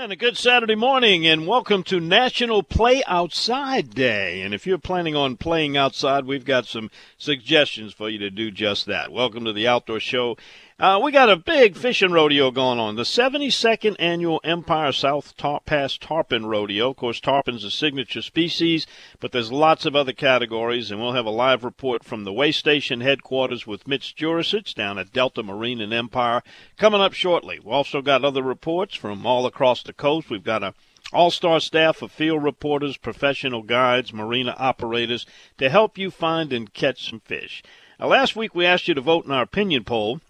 And a good Saturday morning, and welcome to National Play Outside Day. And if you're planning on playing outside, we've got some suggestions for you to do just that. Welcome to the Outdoor Show. Uh, we got a big fishing rodeo going on. The 72nd annual Empire South Tar- Pass Tarpon Rodeo. Of course, tarpon's a signature species, but there's lots of other categories, and we'll have a live report from the way station headquarters with Mitch Jurasich down at Delta Marina and Empire coming up shortly. We've also got other reports from all across the coast. We've got a all-star staff of field reporters, professional guides, marina operators to help you find and catch some fish. Now, last week we asked you to vote in our opinion poll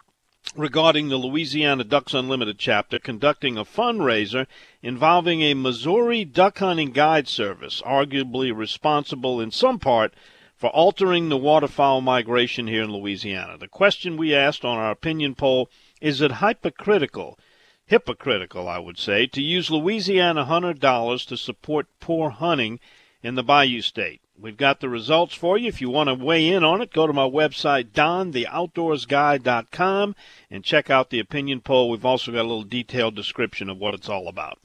regarding the Louisiana Ducks Unlimited chapter conducting a fundraiser involving a Missouri duck hunting guide service, arguably responsible in some part for altering the waterfowl migration here in Louisiana. The question we asked on our opinion poll is it hypocritical, hypocritical, I would say, to use Louisiana hunter dollars to support poor hunting in the Bayou State? We've got the results for you. If you want to weigh in on it, go to my website, dontheoutdoorsguy.com, and check out the opinion poll. We've also got a little detailed description of what it's all about.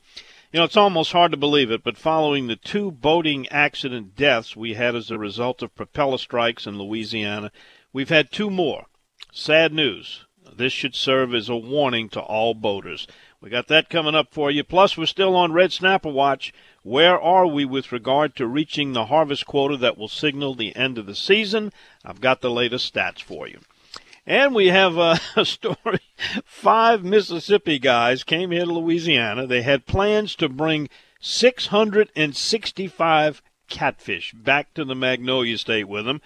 You know, it's almost hard to believe it, but following the two boating accident deaths we had as a result of propeller strikes in Louisiana, we've had two more. Sad news. This should serve as a warning to all boaters. We got that coming up for you. Plus, we're still on Red Snapper Watch. Where are we with regard to reaching the harvest quota that will signal the end of the season? I've got the latest stats for you. And we have a, story. Five Mississippi guys came here to Louisiana. They had plans to bring 665 catfish back to the Magnolia State with them,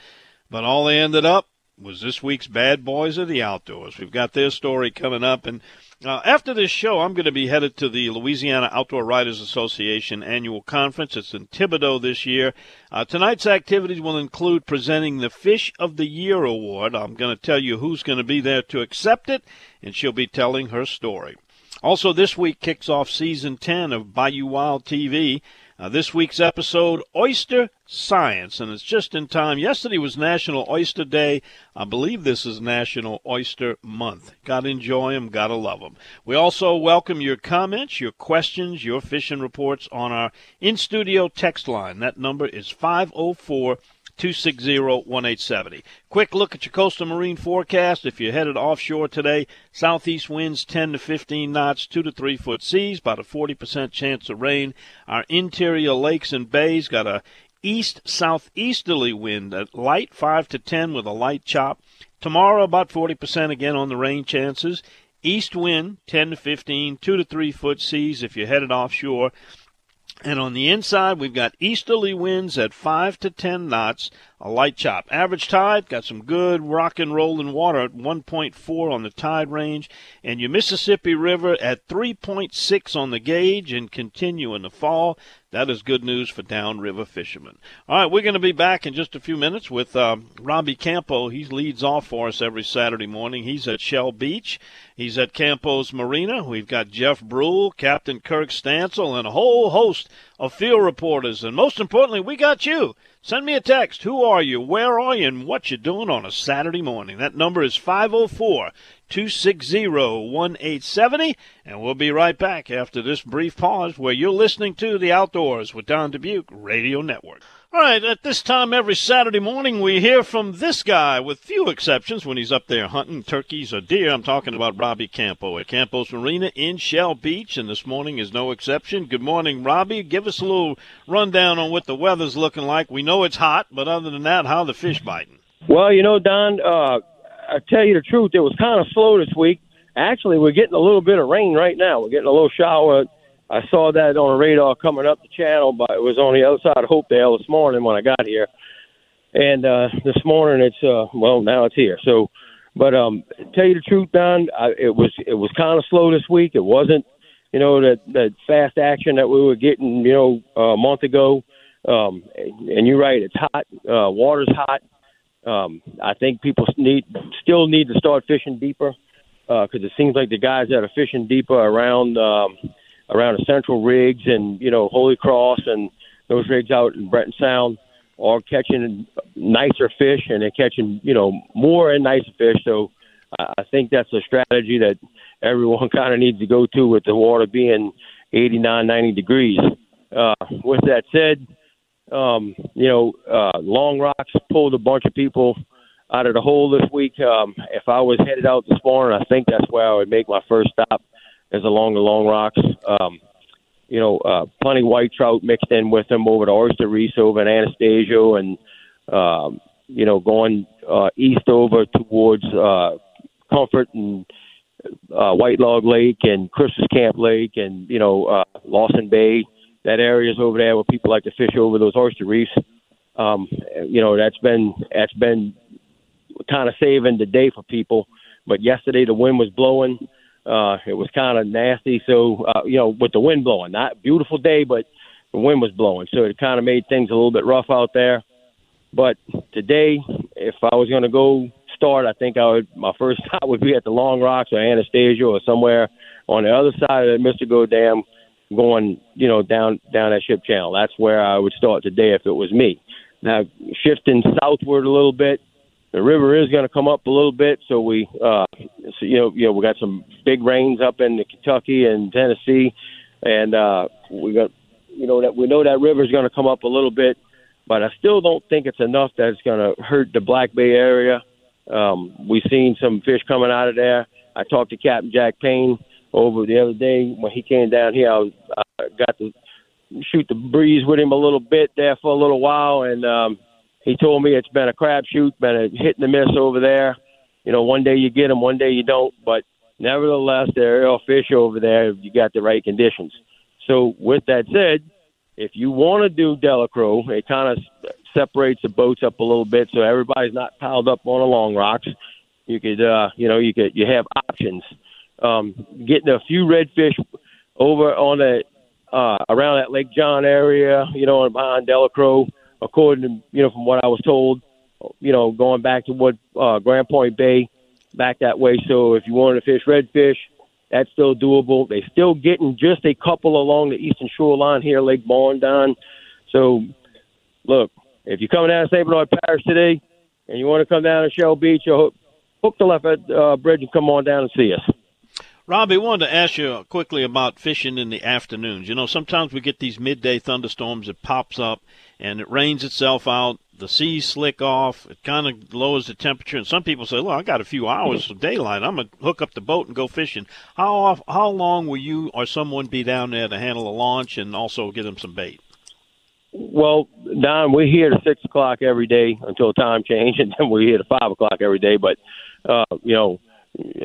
but all they ended up was this week's Bad Boys of the Outdoors. We've got their story coming up, and uh, after this show, I'm going to be headed to the Louisiana Outdoor Writers Association annual conference. It's in Thibodaux this year. Uh, tonight's activities will include presenting the Fish of the Year Award. I'm going to tell you who's going to be there to accept it, and she'll be telling her story. Also, this week kicks off season 10 of Bayou Wild TV. Uh, this week's episode, Oyster Science, and it's just in time. Yesterday was National Oyster Day. I believe this is National Oyster Month. Gotta enjoy them, gotta love them. We also welcome your comments, your questions, your fishing reports on our in studio text line. That number is 504 260 1870. Quick look at your coastal marine forecast. If you're headed offshore today, southeast winds 10 to 15 knots, 2 to 3 foot seas, about a 40% chance of rain. Our interior lakes and bays got a east southeasterly wind at light 5 to 10 with a light chop. Tomorrow, about 40% again on the rain chances. East wind 10 to 15, 2 to 3 foot seas if you're headed offshore. And on the inside, we've got easterly winds at 5 to 10 knots, a light chop. Average tide, got some good rock and rolling water at 1.4 on the tide range. And your Mississippi River at 3.6 on the gauge and continue in the fall. That is good news for downriver fishermen. All right, we're going to be back in just a few minutes with uh, Robbie Campo. He leads off for us every Saturday morning. He's at Shell Beach. He's at Campo's Marina. We've got Jeff Brule, Captain Kirk Stansel, and a whole host of field reporters. And most importantly, we got you. Send me a text. Who are you? Where are you? And what you doing on a Saturday morning? That number is 504 260 1870. And we'll be right back after this brief pause where you're listening to The Outdoors with Don Dubuc Radio Network. All right, at this time every Saturday morning, we hear from this guy, with few exceptions, when he's up there hunting turkeys or deer. I'm talking about Robbie Campo at Campo's Marina in Shell Beach, and this morning is no exception. Good morning, Robbie. Give us a little rundown on what the weather's looking like. We know it's hot, but other than that, how the fish biting? Well, you know, Don, uh, I tell you the truth, it was kind of slow this week actually, we're getting a little bit of rain right now. We're getting a little shower. I saw that on a radar coming up the channel, but it was on the other side of Hopedale this morning when I got here. And uh, this morning, it's uh, well now it's here. So, but um, tell you the truth, Don, I, it was it was kind of slow this week. It wasn't, you know, that that fast action that we were getting, you know, a month ago. Um, and you're right, it's hot. Uh, water's hot. Um, I think people need still need to start fishing deeper because uh, it seems like the guys that are fishing deeper around um, around the Central rigs and you know Holy Cross and those rigs out in Breton Sound are catching nicer fish and they're catching you know more and nicer fish. So I think that's a strategy that everyone kind of needs to go to with the water being 89, 90 degrees. Uh, with that said, um, you know, uh, Long Rocks pulled a bunch of people out of the hole this week. Um, if I was headed out this morning, I think that's where I would make my first stop is along the Long Rocks. Um, you know, uh, plenty white trout mixed in with them over the Oyster Reef over in Anastasio and, um, you know, going uh, east over towards uh, Comfort and uh, White Log Lake and Christmas Camp Lake and, you know, uh, Lawson Bay that area is over there where people like to fish over those oyster reefs. Um, you know, that's been that's been kind of saving the day for people. But yesterday the wind was blowing. Uh, it was kind of nasty. So uh, you know, with the wind blowing, not beautiful day, but the wind was blowing, so it kind of made things a little bit rough out there. But today, if I was going to go start, I think I would. My first stop would be at the Long Rocks or Anastasia or somewhere on the other side of the MRGO Dam going, you know, down down that ship channel. That's where I would start today if it was me. Now shifting southward a little bit, the river is going to come up a little bit. So we, uh, so, you know, you know, we got some big rains up in Kentucky and Tennessee, and uh, we got, you know, that we know that river is going to come up a little bit, but I still don't think it's enough that it's going to hurt the Black Bay area. Um, we've seen some fish coming out of there. I talked to Captain Jack Payne over the other day when he came down here. I, was, I got to shoot the breeze with him a little bit there for a little while, and um, he told me it's been a crapshoot, been a hit and a miss over there. You know, one day you get them, one day you don't, but nevertheless, there are real fish over there if you got the right conditions. So, with that said, if you want to do Delacroix, it kind of separates the boats up a little bit so everybody's not piled up on the long rocks. You could, uh, you know, you could you have options um, getting a few redfish over on the uh, around that Lake John area, you know, behind Delacroix, according to you know from what I was told, you know, going back to what uh, Grand Point Bay, back that way. So if you wanted to fish redfish, that's still doable. They're still getting just a couple along the eastern shoreline here, Lake Borgne. So, look, if you're coming down to St. Bernard Parish today and you want to come down to Shell Beach, hook, hook the left uh, bridge and come on down and see us. Robbie, wanted to ask you quickly about fishing in the afternoons. You know, sometimes we get these midday thunderstorms. It pops up and it rains itself out. The seas slick off. It kind of lowers the temperature. And some people say, "Look, I got a few hours of daylight. I'm gonna hook up the boat and go fishing." How off, how long will you or someone be down there to handle a launch and also get them some bait? Well, Don, we're here to six o'clock every day until time change, and then we're here to five o'clock every day. But uh, you know,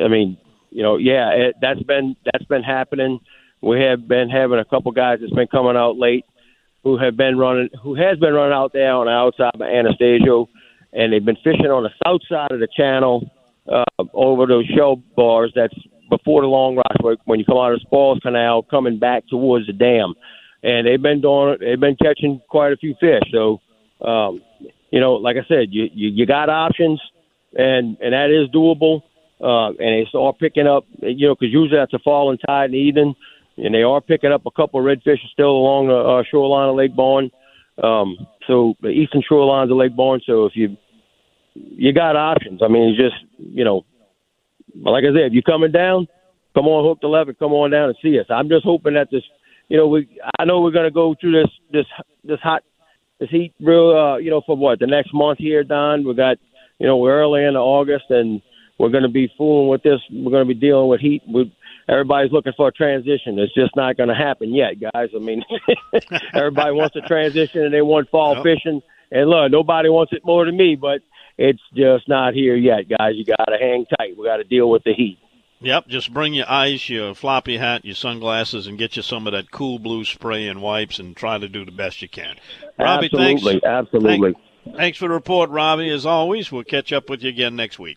I mean, you know, yeah, it, that's been that's been happening. We have been having a couple guys that's been coming out late, who have been running, who has been running out there on the outside of Anastasio, and they've been fishing on the south side of the channel uh, over those shell bars. That's before the Long Rocks, when you come out of the Spalls Canal, coming back towards the dam, and they've been doing, they've been catching quite a few fish. So, um, you know, like I said, you you, you got options, and and that is doable uh, and they are picking up, you know, because usually that's a falling tide the evening, and they are picking up a couple of redfish still along the uh, shoreline of Lake Borgne. Um, so the eastern shorelines of Lake Borgne. So if you you got options, I mean, it's just you know, like I said, if you're coming down, come on, hook the lever, come on down and see us. I'm just hoping that this, you know, we I know we're to go through this this this hot this heat real, uh, you know, for what the next month here, Don. We got, you know, we're early into August and we're going to be fooling with this. We're going to be dealing with heat. We, everybody's looking for a transition. It's just not going to happen yet, guys. I mean, everybody wants a transition and they want fall yep. fishing. And look, nobody wants it more than me, but it's just not here yet, guys. You got to hang tight. We got to deal with the heat. Yep, just bring your ice, your floppy hat, your sunglasses, and get you some of that cool blue spray and wipes, and try to do the best you can. Robbie, absolutely, thanks. absolutely. Thanks, thanks for the report, Robbie. As always, we'll catch up with you again next week.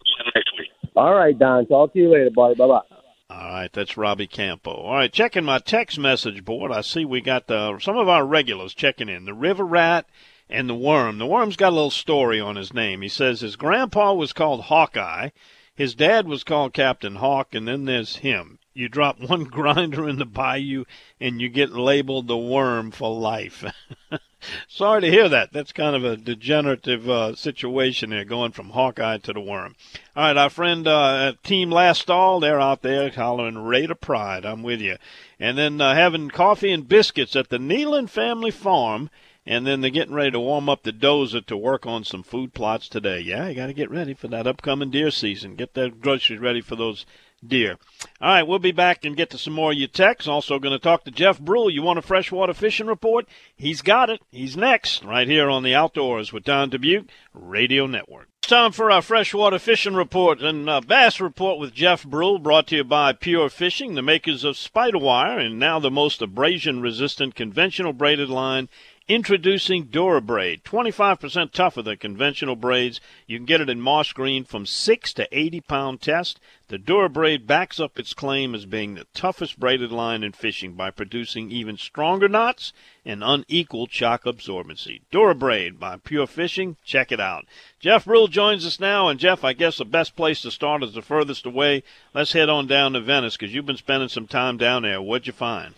All right, Don. Talk to you later, buddy. Bye bye. All right, that's Robbie Campo. All right, checking my text message board, I see we got the, some of our regulars checking in. The River Rat and the Worm. The Worm's got a little story on his name. He says his grandpa was called Hawkeye, his dad was called Captain Hawk, and then there's him. You drop one grinder in the bayou, and you get labeled the Worm for life. Sorry to hear that. That's kind of a degenerative uh, situation there, going from Hawkeye to the Worm. All right, our friend uh, Team Last Stall, they're out there hollering Raider Pride. I'm with you. And then uh, having coffee and biscuits at the Nealon family farm. And then they're getting ready to warm up the dozer to work on some food plots today. Yeah, you got to get ready for that upcoming deer season. Get the groceries ready for those deer. All right, we'll be back and get to some more of your texts. Also going to talk to Jeff Brule. You want a freshwater fishing report? He's got it. He's next, right here on the Outdoors with Don Dubuc Radio Network. It's time for our freshwater fishing report and uh, bass report with Jeff Brule, brought to you by Pure Fishing, the makers of Spiderwire, and now the most abrasion-resistant conventional braided line Introducing DuraBraid, 25% tougher than conventional braids. You can get it in moss green from 6 to 80 pound test. The DuraBraid backs up its claim as being the toughest braided line in fishing by producing even stronger knots and unequal shock absorbency. DuraBraid by Pure Fishing. Check it out. Jeff Brule joins us now, and Jeff, I guess the best place to start is the furthest away. Let's head on down to Venice because you've been spending some time down there. What'd you find?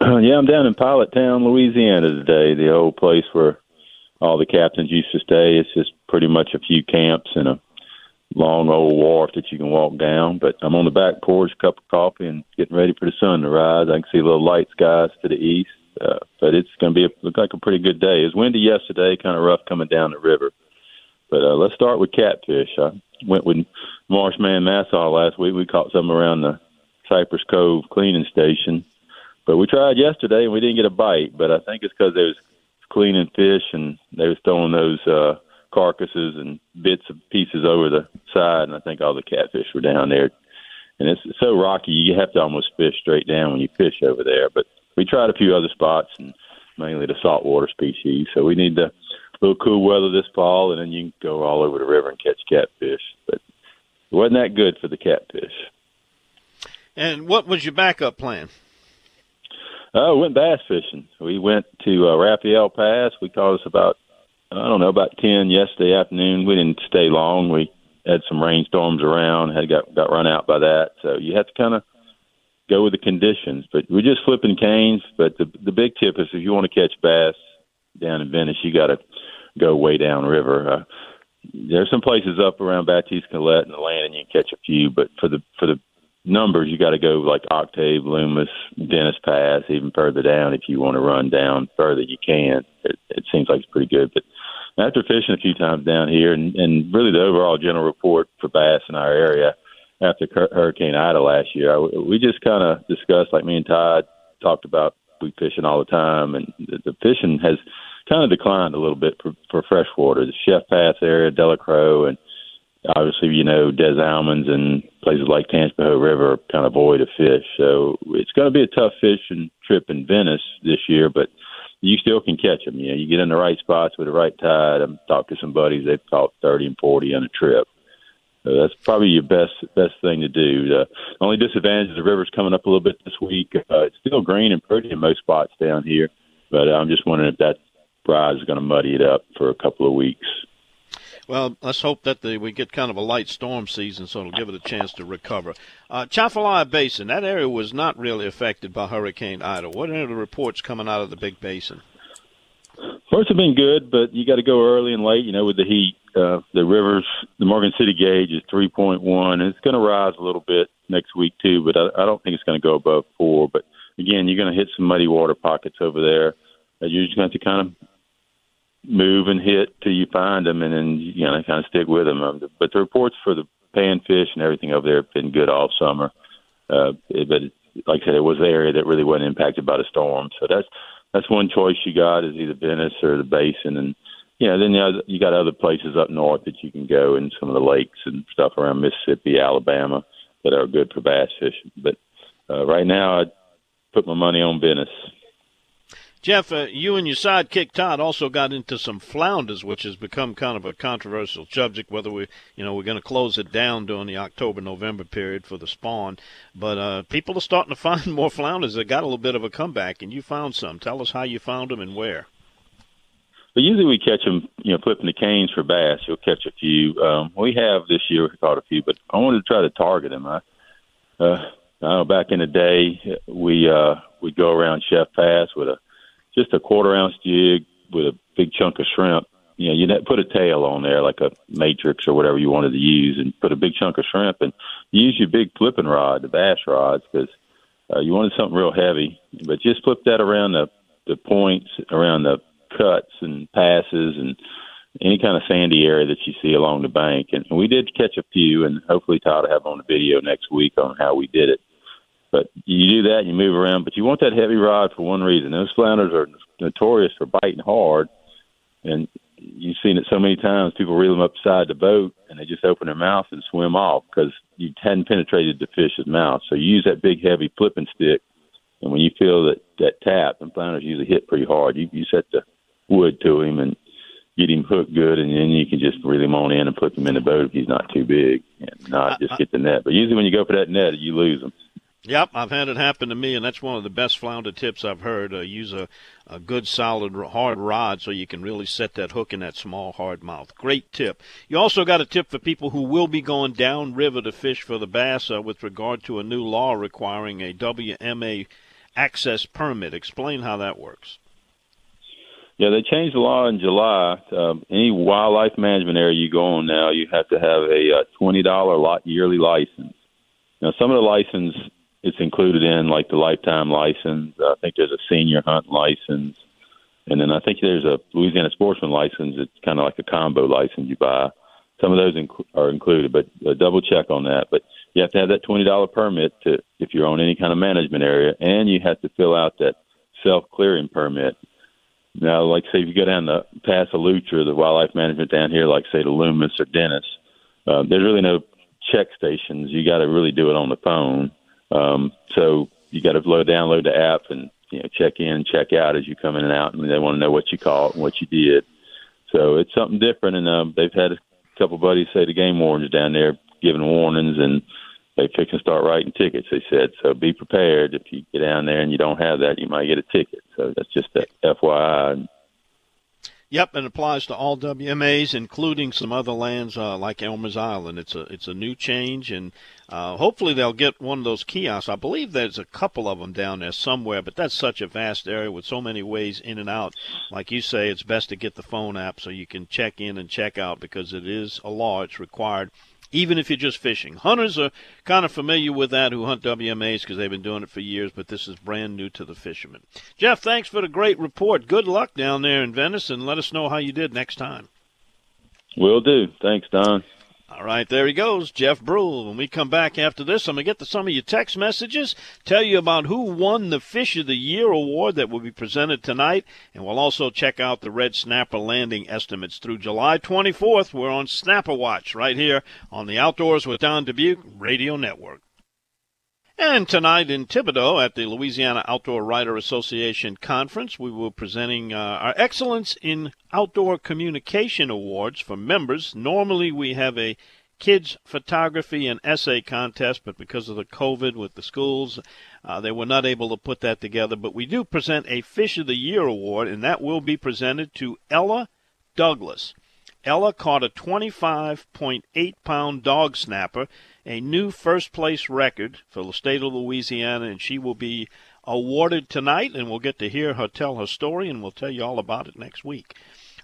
Uh, yeah, I'm down in Pilot Town, Louisiana today, the old place where all the captains used to stay. It's just pretty much a few camps and a long old wharf that you can walk down. But I'm on the back porch, cup of coffee, and getting ready for the sun to rise. I can see little light skies to the east, uh, but it's going to be a, look like a pretty good day. It was windy yesterday, kind of rough coming down the river. But uh, let's start with catfish. I went with Marshman Massaw last week. We caught some around the Cypress Cove cleaning station but we tried yesterday and we didn't get a bite. But I think it's because they was cleaning fish and they was throwing those uh, carcasses and bits of pieces over the side, and I think all the catfish were down there. And it's so rocky, you have to almost fish straight down when you fish over there. But we tried a few other spots, and mainly the saltwater species. So we need the little cool weather this fall, and then you can go all over the river and catch catfish. But it wasn't that good for the catfish. And what was your backup plan? Oh, we went bass fishing. We went to uh, Raphael Pass. We caught us about I don't know about ten yesterday afternoon. We didn't stay long. We had some rainstorms around. Had got got run out by that. So you have to kind of go with the conditions. But we're just flipping canes. But the the big tip is if you want to catch bass down in Venice, you got to go way down river. Uh, there's some places up around Baptiste Colette and the land, and you can catch a few. But for the for the numbers, you got to go like Octave, Loomis, Dennis Pass, even further down. If you want to run down further, you can. It, it seems like it's pretty good. But after fishing a few times down here, and, and really the overall general report for bass in our area after Hurricane Ida last year, I, we just kind of discussed, like me and Todd talked about, we fishing all the time, and the, the fishing has kind of declined a little bit for, for freshwater. The Chef Pass area, Delacroix, and obviously, you know, Des Allemands and places like Tangipahoa River are kind of void of fish. So it's going to be a tough fishing trip in Venice this year, but you still can catch them. You know, you get in the right spots with the right tide. I'm talking to some buddies; they've caught 30 and 40 on a trip. So that's probably your best best thing to do. The only disadvantage is the river's coming up a little bit this week. Uh, it's still green and pretty in most spots down here, but I'm just wondering if that rise is going to muddy it up for a couple of weeks. Well, let's hope that the, we get kind of a light storm season, so it'll give it a chance to recover. Uh, Chafalaya Basin, that area was not really affected by Hurricane Ida. What are the reports coming out of the big basin? First have been good, but you got to go early and late. You know, with the heat, uh, the rivers, the Morgan City gauge is 3.1, and it's going to rise a little bit next week too. But I, I don't think it's going to go above four. But again, you're going to hit some muddy water pockets over there. You're just going to to kind of move and hit till you find them, and then you know kind of stick with them. Um, but the reports for the panfish and everything over there have been good all summer. Uh, but like I said, it was the area that really wasn't impacted by the storm. So that's that's one choice you got is either Venice or the basin, and you know then you, know, you got other places up north that you can go, and some of the lakes and stuff around Mississippi, Alabama. that are good for bass fishing. But uh, right now, I put my money on Venice. Jeff, uh, you and your sidekick Todd also got into some flounders, which has become kind of a controversial subject. Whether we, you know, we're going to close it down during the October-November period for the spawn, but uh, people are starting to find more flounders that got a little bit of a comeback, and you found some. Tell us how you found them and where. But usually we catch them, you know, flipping the canes for bass. You'll catch a few. Um, we have this year caught a few, but I wanted to try to target them. I, uh, I know, back in the day, we uh, we'd go around Chef Pass with a just a quarter ounce jig with a big chunk of shrimp. You know, you put a tail on there like a matrix or whatever you wanted to use, and put a big chunk of shrimp, and use your big flipping rod, the bass rods, because uh, you wanted something real heavy. But just flip that around the the points, around the cuts and passes, and any kind of sandy area that you see along the bank. And, we did catch a few, and hopefully Todd will have on the video next week on how we did it. But you do that, and you move around, but you want that heavy rod for one reason. Those flounders are notorious for biting hard, and you've seen it so many times. People reel them upside the boat, and they just open their mouth and swim off because you hadn't penetrated the fish's mouth. So you use that big, heavy flipping stick, and when you feel that that tap, and flounders usually hit pretty hard. You you set the wood to him and get him hooked good, and then you can just reel him on in and put him in the boat if he's not too big, and not just get the net. But usually when you go for that net, you lose them. Yep, I've had it happen to me, and that's one of the best flounder tips I've heard. Uh, use a, a good, solid, hard rod so you can really set that hook in that small, hard mouth. Great tip. You also got a tip for people who will be going down river to fish for the bass uh, with regard to a new law requiring a WMA access permit. Explain how that works. Yeah, they changed the law in July. Um, any wildlife management area you go on now, you have to have a uh, twenty dollar lot yearly license. Now, some of the license it's included in like the lifetime license. I think there's a senior hunt license, and then I think there's a Louisiana sportsman license. It's kind of like a combo license you buy. Some of those inc- are included, but uh, double check on that. But you have to have that twenty dollar permit to if you're on any kind of management area, and you have to fill out that self clearing permit. Now, like say if you go down the Pass a Loutre, the wildlife management down here, like say the Loomis or Dennis, uh, there's really no check stations. You got to really do it on the phone. Um, so you got to load, download the app and you know check in, check out as you come in and out, and they want to know what you caught and what you did. So it's something different, and um, they've had a couple buddies say the game wardens down there giving warnings, and they fix and start writing tickets. They said so. Be prepared if you get down there and you don't have that, you might get a ticket. So that's just a FYI. Yep, and applies to all WMAs, including some other lands uh, like Elmer's Island. It's a it's a new change, and uh, hopefully they'll get one of those kiosks. I believe there's a couple of them down there somewhere, but that's such a vast area with so many ways in and out. Like you say, it's best to get the phone app so you can check in and check out because it is a law. It's required even if you're just fishing. Hunters are kind of familiar with that who hunt WMAs because they've been doing it for years, but this is brand new to the fishermen. Jeff, thanks for the great report. Good luck down there in Venice, and let us know how you did next time. Will do. Thanks, Don. All right, there he goes, Jeff Brule. When we come back after this, I'm going to get to some of your text messages, tell you about who won the Fish of the Year award that will be presented tonight, and we'll also check out the red snapper landing estimates through July 24th. We're on Snapper Watch right here on the Outdoors with Don Dubuc Radio Network. And tonight in Thibodaux at the Louisiana Outdoor Writer Association Conference, we will be presenting uh, our Excellence in Outdoor Communication Awards for members. Normally we have a kids photography and essay contest, but because of the COVID with the schools, uh, they were not able to put that together. But we do present a Fish of the Year award, and that will be presented to Ella Douglas. Ella caught a 25.8 pound dog snapper a new first place record for the state of Louisiana, and she will be awarded tonight, and we'll get to hear her tell her story, and we'll tell you all about it next week.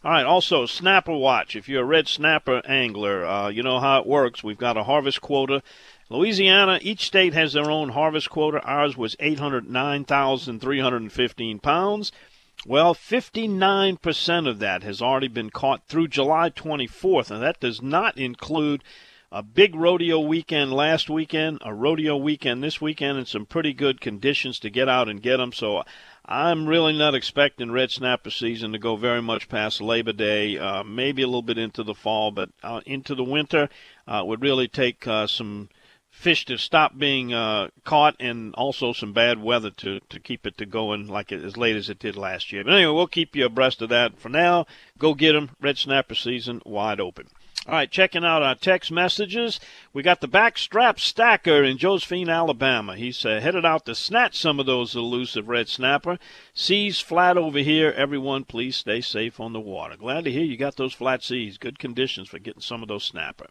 All right, also, Snapper Watch. If you're a red snapper angler, uh, you know how it works. We've got a harvest quota. Louisiana, each state has their own harvest quota. Ours was 809,315 pounds. Well, 59% of that has already been caught through July 24th, and that does not include a big rodeo weekend last weekend, a rodeo weekend this weekend, and some pretty good conditions to get out and get them. So I'm really not expecting red snapper season to go very much past Labor Day, uh, maybe a little bit into the fall, but uh, into the winter uh, would really take uh, some fish to stop being uh, caught, and also some bad weather to to keep it to going like it, as late as it did last year. But anyway, we'll keep you abreast of that. For now, go get them. Red snapper season wide open. All right, checking out our text messages. We got the backstrap stacker in Josephine, Alabama. He's uh, headed out to snatch some of those elusive red snapper. Seas flat over here. Everyone, please stay safe on the water. Glad to hear you got those flat seas. Good conditions for getting some of those snapper.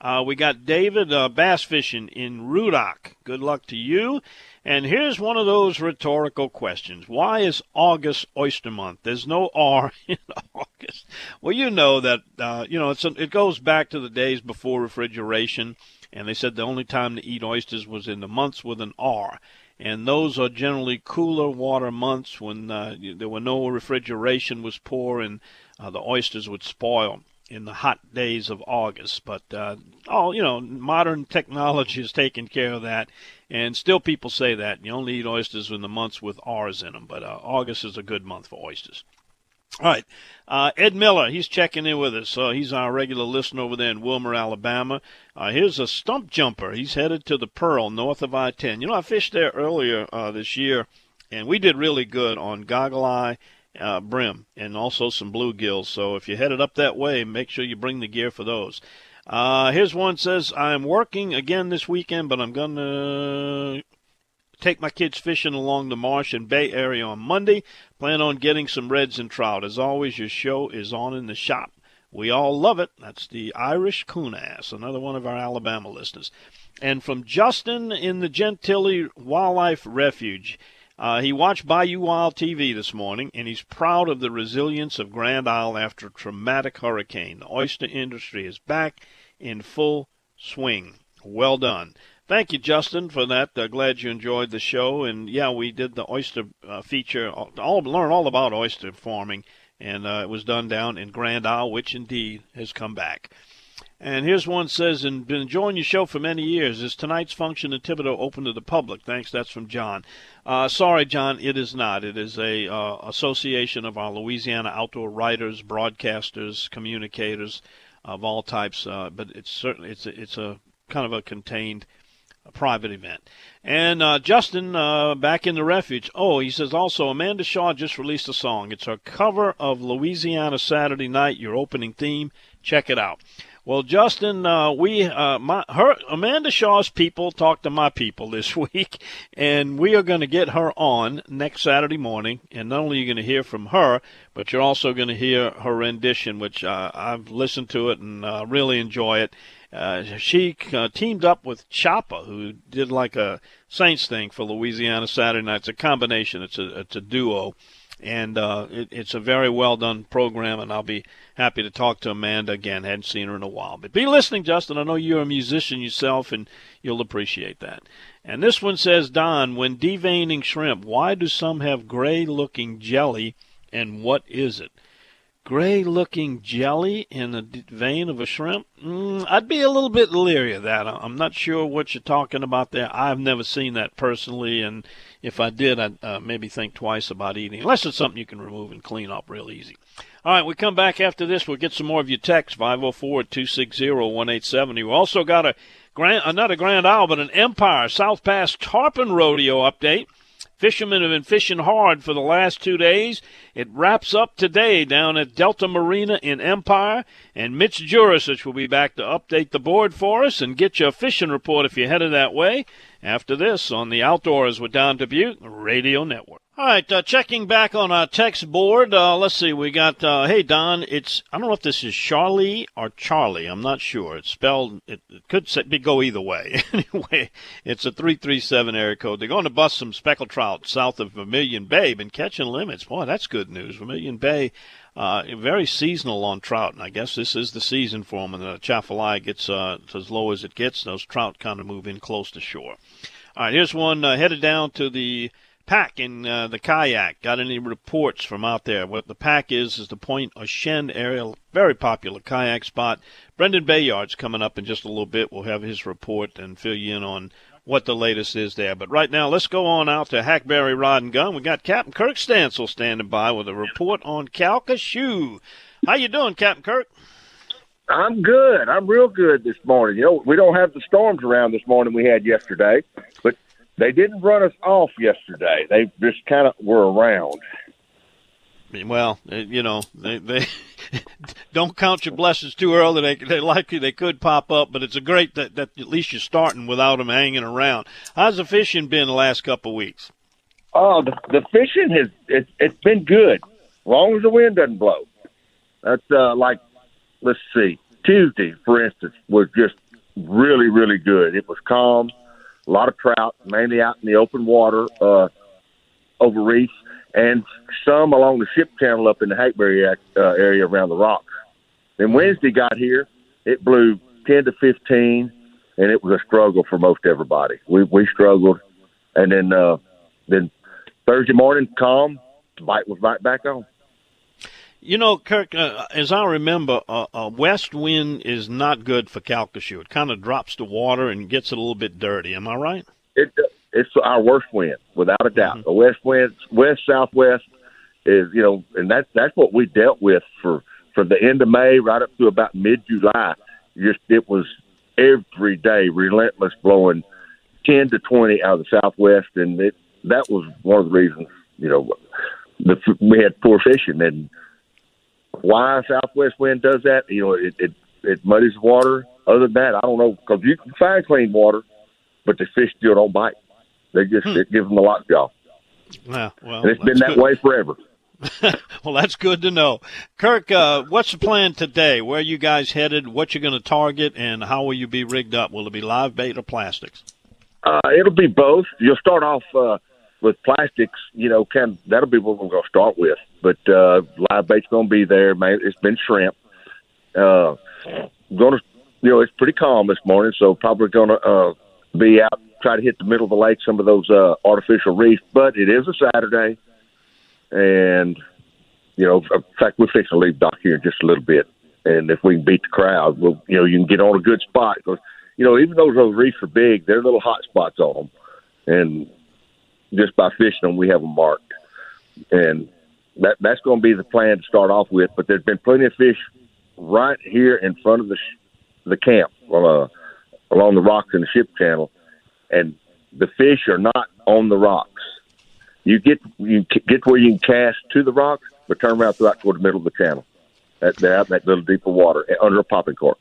Uh, we got David uh, bass fishing in Rudock. Good luck to you. And here's one of those rhetorical questions. Why is August oyster month? There's no R in August. Well, you know that, uh, you know, a, it goes back to the days before refrigeration. And they said the only time to eat oysters was in the months with an R. And those are generally cooler water months when uh, there were no refrigeration was poor and uh, the oysters would spoil in the hot days of August. But uh, oh, you know, modern technology has taken care of that, and still people say that you only eat oysters in the months with R's in them. But uh, August is a good month for oysters. All right, uh, Ed Miller, he's checking in with us. Uh, he's our regular listener over there in Wilmer, Alabama. Uh, here's a stump jumper. He's headed to the Pearl, north of I-10. You know, I fished there earlier uh, this year, and we did really good on goggle eye uh, brim and also some bluegills. So if you're headed up that way, make sure you bring the gear for those. Uh, here's one says I'm working again this weekend, but I'm gonna take my kids fishing along the Marsh and Bay area on Monday. Plan on getting some reds and trout. As always, your show is on in the shop. We all love it. That's the Irish coon ass, another one of our Alabama listeners. And from Justin in the Gentilly Wildlife Refuge. Uh, he watched Bayou Wild TV this morning, and he's proud of the resilience of Grand Isle after a traumatic hurricane. The oyster industry is back in full swing. Well done. Thank you, Justin, for that. Uh, glad you enjoyed the show. And yeah, we did the oyster uh, feature, all learn all about oyster farming, and uh, it was done down in Grand Isle, which indeed has come back. And here's one says, and been enjoying your show for many years. Is tonight's function in Thibodaux open to the public? Thanks. That's from John. Uh, sorry, John, it is not. It is a uh, association of our Louisiana outdoor writers, broadcasters, communicators of all types. Uh, but it's certainly it's a, it's a kind of a contained a private event. And uh, Justin, uh, back in the refuge. Oh, he says also Amanda Shaw just released a song. It's her cover of Louisiana Saturday Night, your opening theme. Check it out. Well, Justin, uh, we uh, my her Amanda Shaw's people talked to my people this week, and we are going to get her on next Saturday morning. And not only are you going to hear from her, but you're also going to hear her rendition, which uh, I've listened to it and uh, really enjoy it. Uh, she uh, teamed up with Choppa, who did like a Saints thing for Louisiana Saturday night. It's a combination. It's a it's a duo and uh, it, it's a very well done program, and I'll be happy to talk to Amanda again. Hadn't seen her in a while, but be listening, Justin. I know you're a musician yourself, and you'll appreciate that. And this one says, Don, when deveining shrimp, why do some have gray-looking jelly, and what is it? Gray looking jelly in the vein of a shrimp? Mm, I'd be a little bit leery of that. I'm not sure what you're talking about there. I've never seen that personally, and if I did, I'd uh, maybe think twice about eating, unless it's something you can remove and clean up real easy. All right, we come back after this. We'll get some more of your text, 504 260 1870. We also got a grand, another Grand Isle, but an Empire South Pass Tarpon Rodeo update. Fishermen have been fishing hard for the last two days. It wraps up today down at Delta Marina in Empire, and Mitch Jurasich will be back to update the board for us and get you a fishing report if you're headed that way. After this, on the Outdoors with Don Dubuc Radio Network. All right, uh, checking back on our text board. Uh, let's see, we got, uh, hey, Don, it's, I don't know if this is Charlie or Charlie. I'm not sure. It's spelled, it, it could say, go either way. anyway, it's a 337 area code. They're going to bust some speckled trout south of Vermilion Bay. Been catching limits. Boy, that's good news. Vermilion Bay, uh, very seasonal on trout, and I guess this is the season for them. And the Atchafalaya gets uh, as low as it gets. Those trout kind of move in close to shore. All right, here's one uh, headed down to the pack in uh, the kayak. Got any reports from out there? What the pack is is the Pointe-aux-Chenes area, very popular kayak spot. Brendan Bayard's coming up in just a little bit. We'll have his report and fill you in on what the latest is there. But right now, let's go on out to Hackberry Rod and Gun. We got Captain Kirk Stansel standing by with a report on Calcasieu. How you doing, Captain Kirk? I'm good. I'm real good this morning. You know, we don't have the storms around this morning we had yesterday, they didn't run us off yesterday. They just kind of were around. Well, uh, you know, they they don't count your blessings too early. They they likely they could pop up, but it's a great that, that at least you're starting without them hanging around. How's the fishing been the last couple of weeks? Oh, the, the fishing has it, it's been good, as long as the wind doesn't blow. That's uh, like let's see, Tuesday, for instance, was just really really good. It was calm, a lot of trout, mainly out in the open water uh, over reefs and some along the ship channel up in the Hackberry uh, area around the rocks. Then Wednesday got here, it blew 10 to 15, and it was a struggle for most everybody. We we struggled, and then uh, then Thursday morning, calm, bite was right back on. You know, Kirk, uh, as I remember, uh, a west wind is not good for Calcasieu. It kind of drops the water and gets it a little bit dirty. Am I right? It it's our worst wind, without a doubt. Mm-hmm. The west wind, west southwest, is you know, and that's that's what we dealt with for from the end of May right up to about mid July. Just it was every day relentless blowing ten to twenty out of the southwest, and it that was one of the reasons you know the, we had poor fishing and why southwest wind does that. You know, it it, it muddies the water. Other than that, I don't know because you can find clean water, but the fish still don't bite. They just hmm. it gives them a lockjaw. Yeah, well, and it's been that good. way forever. well, that's good to know. Kirk, uh, what's the plan today? Where are you guys headed? What you're going to target, and how will you be rigged up? Will it be live bait or plastics? Uh, it'll be both. You'll start off uh, with plastics. You know, kind of, that'll be what we're going to start with. But uh, live bait's going to be there. Man, it's been shrimp. Uh, going to, you know, it's pretty calm this morning, so probably going to uh, be out try to hit the middle of the lake, some of those uh, artificial reefs. But it is a Saturday, and you know, in fact, we're fixing to leave dock here in just a little bit, and if we can beat the crowd, we'll, you know, you can get on a good spot because you know, even though those reefs are big, they're little hot spots on them, and just by fishing them, we have them marked, and that that's going to be the plan to start off with. But there's been plenty of fish right here in front of the sh- the camp, uh, along the rocks in the ship channel, and the fish are not on the rocks. You get you get where you can cast to the rocks, but turn around throughout toward the middle of the channel. That that, that little deeper water under a popping cork.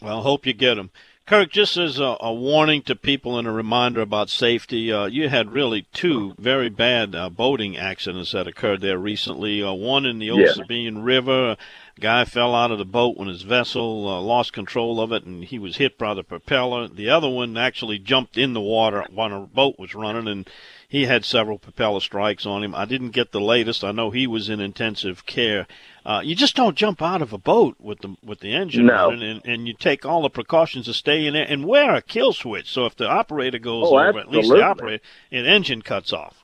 Well, hope you get them. Kirk, just as a, a, warning to people and a reminder about safety, uh, you had really two very bad uh, boating accidents that occurred there recently. Uh, one in the Old yeah. Sabine River, Guy fell out of the boat when his vessel uh, lost control of it, and he was hit by the propeller. The other one actually jumped in the water when a boat was running, and he had several propeller strikes on him. I didn't get the latest. I know he was in intensive care. Uh, you just don't jump out of a boat with the with the engine no. running, and, and you take all the precautions to stay in there and wear a kill switch. So if the operator goes oh, over, absolutely. at least the operator, an engine cuts off.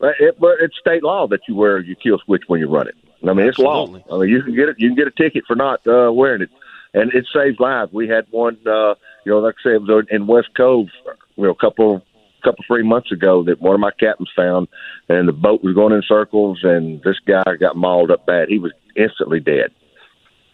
It, but it's state law that you wear your kill switch when you run it. I mean, it's Absolutely. law. I mean, you can get it. You can get a ticket for not uh, wearing it, and it saves lives. We had one, uh, you know, like I said, it was in West Cove, you know, a couple couple three months ago that one of my captains found, and the boat was going in circles, and this guy got mauled up bad. He was instantly dead.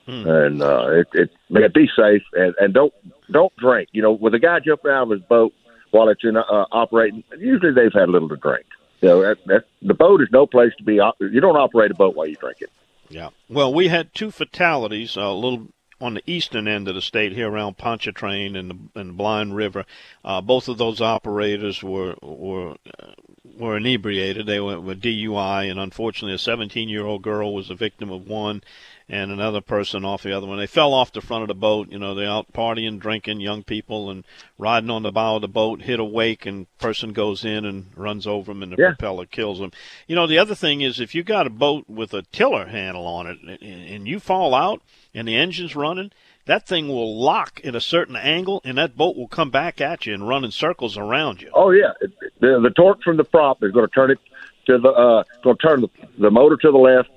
Hmm. And uh, it, it man, be safe and, and don't don't drink. You know, with a guy jumping out of his boat while it's in uh, operating, usually they've had a little to drink. Know, that, that, the boat is no place to be. You don't operate a boat while you drink it. Yeah. Well, we had two fatalities uh, a little on the eastern end of the state here around Pontchartrain and the, and Blind River. Uh, both of those operators were were uh, were inebriated. They went with DUI, and unfortunately, a 17 year old girl was a victim of one and another person off the other one. They fell off the front of the boat. You know, they're out partying, drinking, young people, and riding on the bow of the boat, hit a wake, and person goes in and runs over them, and the yeah. propeller kills them. You know, the other thing is if you got a boat with a tiller handle on it, and you fall out, and the engine's running, that thing will lock at a certain angle, and that boat will come back at you and run in circles around you. Oh yeah, the, the torque from the prop is going to turn it to the uh, going to turn the, the motor to the left,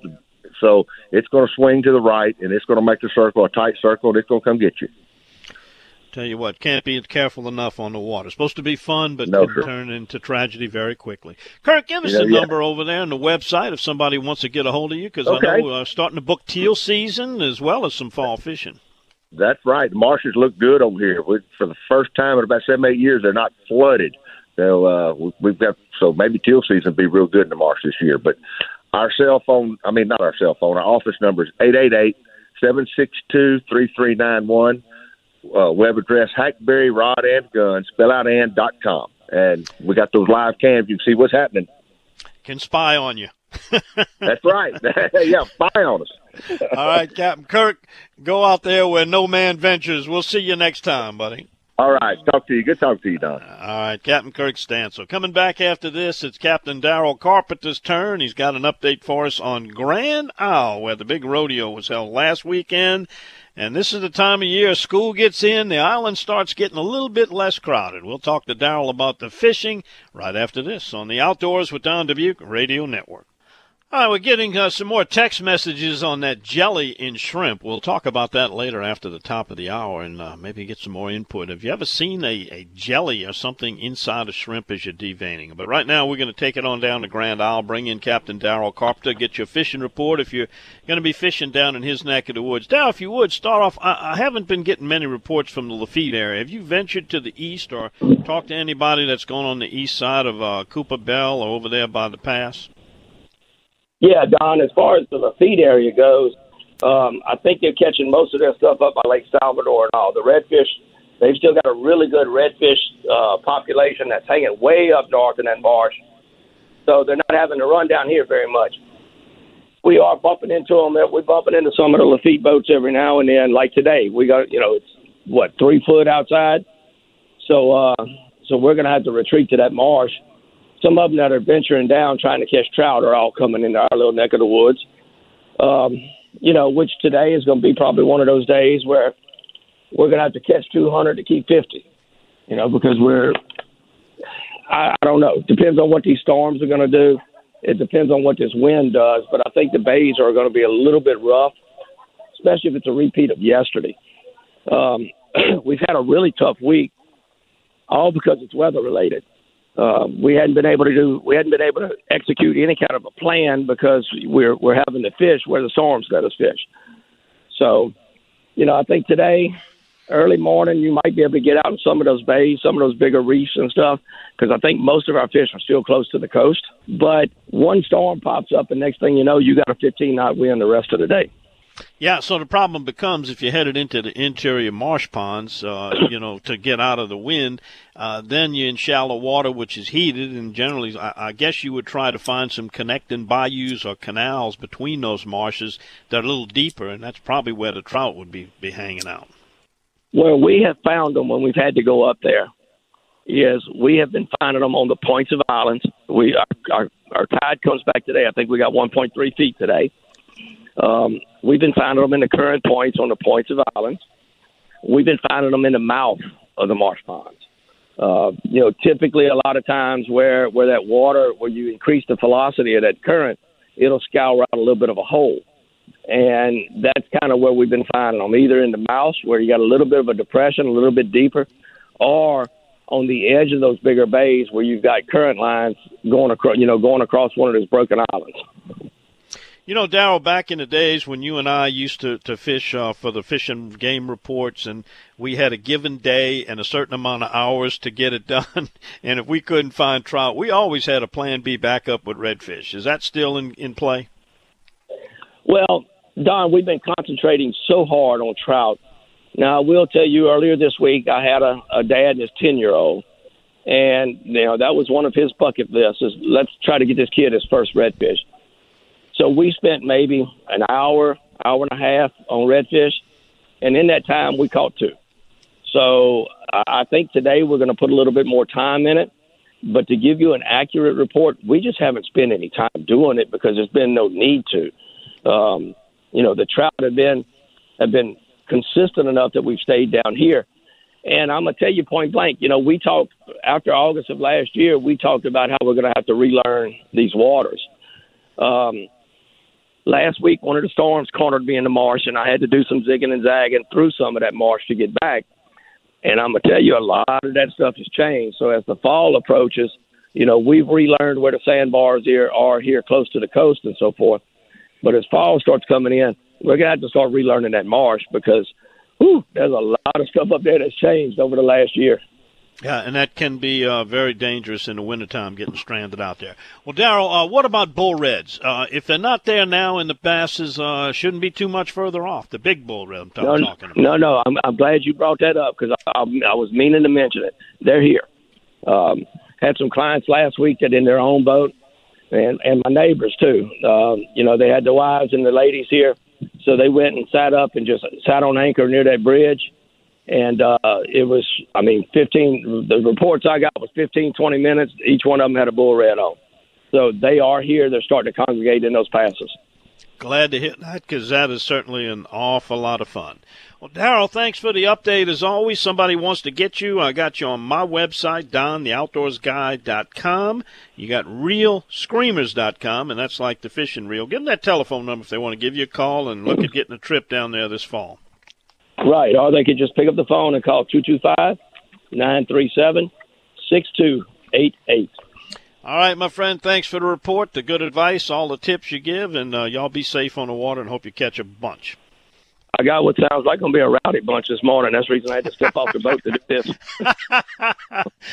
so it's going to swing to the right, and it's going to make the circle a tight circle, and it's going to come get you. Tell you what, can't be careful enough on the water. It's supposed to be fun, but no, can sure. turn into tragedy very quickly. Kirk, give us yeah, the yeah. number over there on the website if somebody wants to get a hold of you, because okay. I know we're starting to book teal season as well as some fall fishing. That's right. The marshes look good over here. We, for the first time in about seven, eight years, they're not flooded. So uh, we've got so maybe till season be real good in the marsh this year. But our cell phone, I mean not our cell phone, our office number is eight eight eight seven six two three three nine one. Uh, web address Hackberry Rod and Gun, spell out and dot com. And we got those live cams. You can see what's happening. Can spy on you. That's right. yeah, spy on us. All right, Captain Kirk, go out there where no man ventures. We'll see you next time, buddy. All right. Talk to you. Good talk to you, Don. All right, Captain Kirk Stansel. Coming back after this, it's Captain Daryl Carpenter's turn. He's got an update for us on Grand Isle, where the big rodeo was held last weekend. And this is the time of year school gets in, the island starts getting a little bit less crowded. We'll talk to Daryl about the fishing right after this on the Outdoors with Don Dubuc Radio Network. All right, we're getting uh, some more text messages on that jelly in shrimp. We'll talk about that later after the top of the hour and uh, maybe get some more input. Have you ever seen a, a jelly or something inside a shrimp as you're deveining? But right now, we're going to take it on down to Grand Isle, bring in Captain Daryl Carpenter, get your fishing report if you're going to be fishing down in his neck of the woods. Daryl, if you would, start off. I, I haven't been getting many reports from the Lafitte area. Have you ventured to the east or talked to anybody that's gone on the east side of uh, Cooper Bell or over there by the pass? Yeah, Don. As far as the Lafitte area goes, um, I think they're catching most of their stuff up by Lake Salvador and all. The redfish, they've still got a really good redfish uh, population that's hanging way up north in that marsh. So they're not having to run down here very much. We are bumping into them. We're bumping into some of the Lafitte boats every now and then. Like today, we got you know it's what three foot outside. So uh, so we're gonna have to retreat to that marsh some of them that are venturing down trying to catch trout are all coming into our little neck of the woods. Um, you know, which today is going to be probably one of those days where we're going to have to catch 200 to keep 50. You know, because we're, I, I don't know. Depends on what these storms are going to do. It depends on what this wind does. But I think the bays are going to be a little bit rough, especially if it's a repeat of yesterday. Um, we've had a really tough week, all because it's weather related um, we hadn't been able to do we hadn't been able to execute any kind of a plan because we're we're having to fish where the storms let us fish. So, you know, I think today, early morning, you might be able to get out in some of those bays, some of those bigger reefs and stuff, because I think most of our fish are still close to the coast. But one storm pops up, and next thing you know, you got a 15 knot wind the rest of the day. Yeah, so the problem becomes if you're headed into the interior marsh ponds, uh, you know, to get out of the wind, uh, then you're in shallow water, which is heated, and generally, I, I guess you would try to find some connecting bayous or canals between those marshes that are a little deeper, and that's probably where the trout would be, be hanging out. Well, we have found them when we've had to go up there. Yes, we have been finding them on the points of islands. We our, our, our tide comes back today. I think we got 1.3 feet today um, we've been finding them in the current points on the points of islands. We've been finding them in the mouth of the marsh ponds. Uh, you know, typically a lot of times where where that water, where you increase the velocity of that current, it'll scour out a little bit of a hole, and that's kind of where we've been finding them, either in the mouth where you got a little bit of a depression, a little bit deeper, or on the edge of those bigger bays where you've got current lines going across, you know, going across one of those broken islands. You know, Daryl, back in the days when you and I used to, to fish uh, for the fishing game reports, and we had a given day and a certain amount of hours to get it done, and if we couldn't find trout, we always had a plan B backup with redfish. Is that still in, in play? Well, Don, we've been concentrating so hard on trout. Now, I will tell you earlier this week, I had a, a dad and his 10 year old, and, you know, that was one of his bucket lists is let's try to get this kid his first redfish so we spent maybe an hour, hour and a half on redfish, and in that time we caught two. So I think today we're going to put a little bit more time in it. But to give you an accurate report, we just haven't spent any time doing it because there's been no need to. Um, you know, the trout have been have been consistent enough that we've stayed down here. And I'm gonna tell you point blank, you know, we talked after August of last year, we talked about how we're gonna have to relearn these waters. Um, last week one of the storms cornered me in the marsh, and I had to do some zigging and zagging through some of that marsh to get back. And I'm gonna tell you, a lot of that stuff has changed. So as the fall approaches, you know, we've relearned where the sandbars here are here close to the coast and so forth. But as fall starts coming in, we're gonna have to start relearning that marsh because whew, there's a lot of stuff up there that's changed over the last year. Yeah, and that can be uh, very dangerous in the wintertime getting stranded out there. Well, Daryl, uh, what about bull reds? Uh, if they're not there now and the passes uh, shouldn't be too much further off, the big bull red I'm t- no, talking about. No, no, I'm, I'm glad you brought that up because I, I, I was meaning to mention it. They're here. Um, had some clients last week that in their own boat, and and my neighbors too. Um, you know, they had the wives and the ladies here, so they went and sat up and just sat on anchor near that bridge and uh, it was, I mean, 15. The reports I got was 15, 20 minutes. Each one of them had a bull red on. So they are here. They're starting to congregate in those passes. Glad to hear that because that is certainly an awful lot of fun. Well, Daryl, thanks for the update. As always, somebody wants to get you. I got you on my website, dontheoutdoorsguy.com. You got reelscreamers.com, and that's like the fishing reel. Give them that telephone number if they want to give you a call and look at getting a trip down there this fall. Right. Or they could just pick up the phone and call 225 937 6288. All right, my friend. Thanks for the report, the good advice, all the tips you give, and uh, y'all be safe on the water and hope you catch a bunch. I got what sounds like going to be a rowdy bunch this morning. That's the reason I had to step off the boat to do this.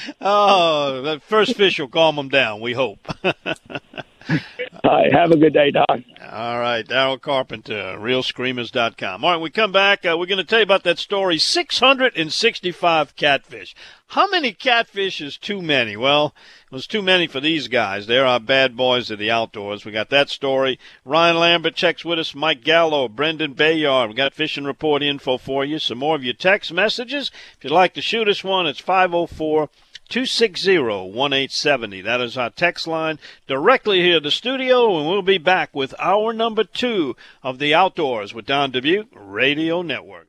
oh, the first fish will calm them down, we hope. Right. Have a good day, Doc. All right. Daryl Carpenter, reelscreamers.com. All right. We come back. Uh, we're going to tell you about that story 665 catfish. How many catfish is too many? Well, it was too many for these guys. They're our bad boys of the outdoors. We got that story. Ryan Lambert checks with us. Mike Gallo, Brendan Bayard. We got fishing report info for you. Some more of your text messages. If you'd like to shoot us one, it's 504- 260-1870. That is our text line directly here at the studio, and we'll be back with hour number two of the Outdoors with Don Dubuc Radio Network.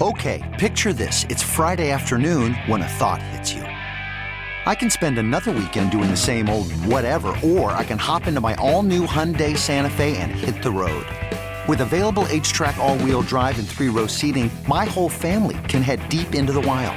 Okay, picture this. It's Friday afternoon when a thought hits you. I can spend another weekend doing the same old whatever, or I can hop into my all-new Hyundai Santa Fe and hit the road. With available HTRAC all-wheel drive and three-row seating, my whole family can head deep into the wild.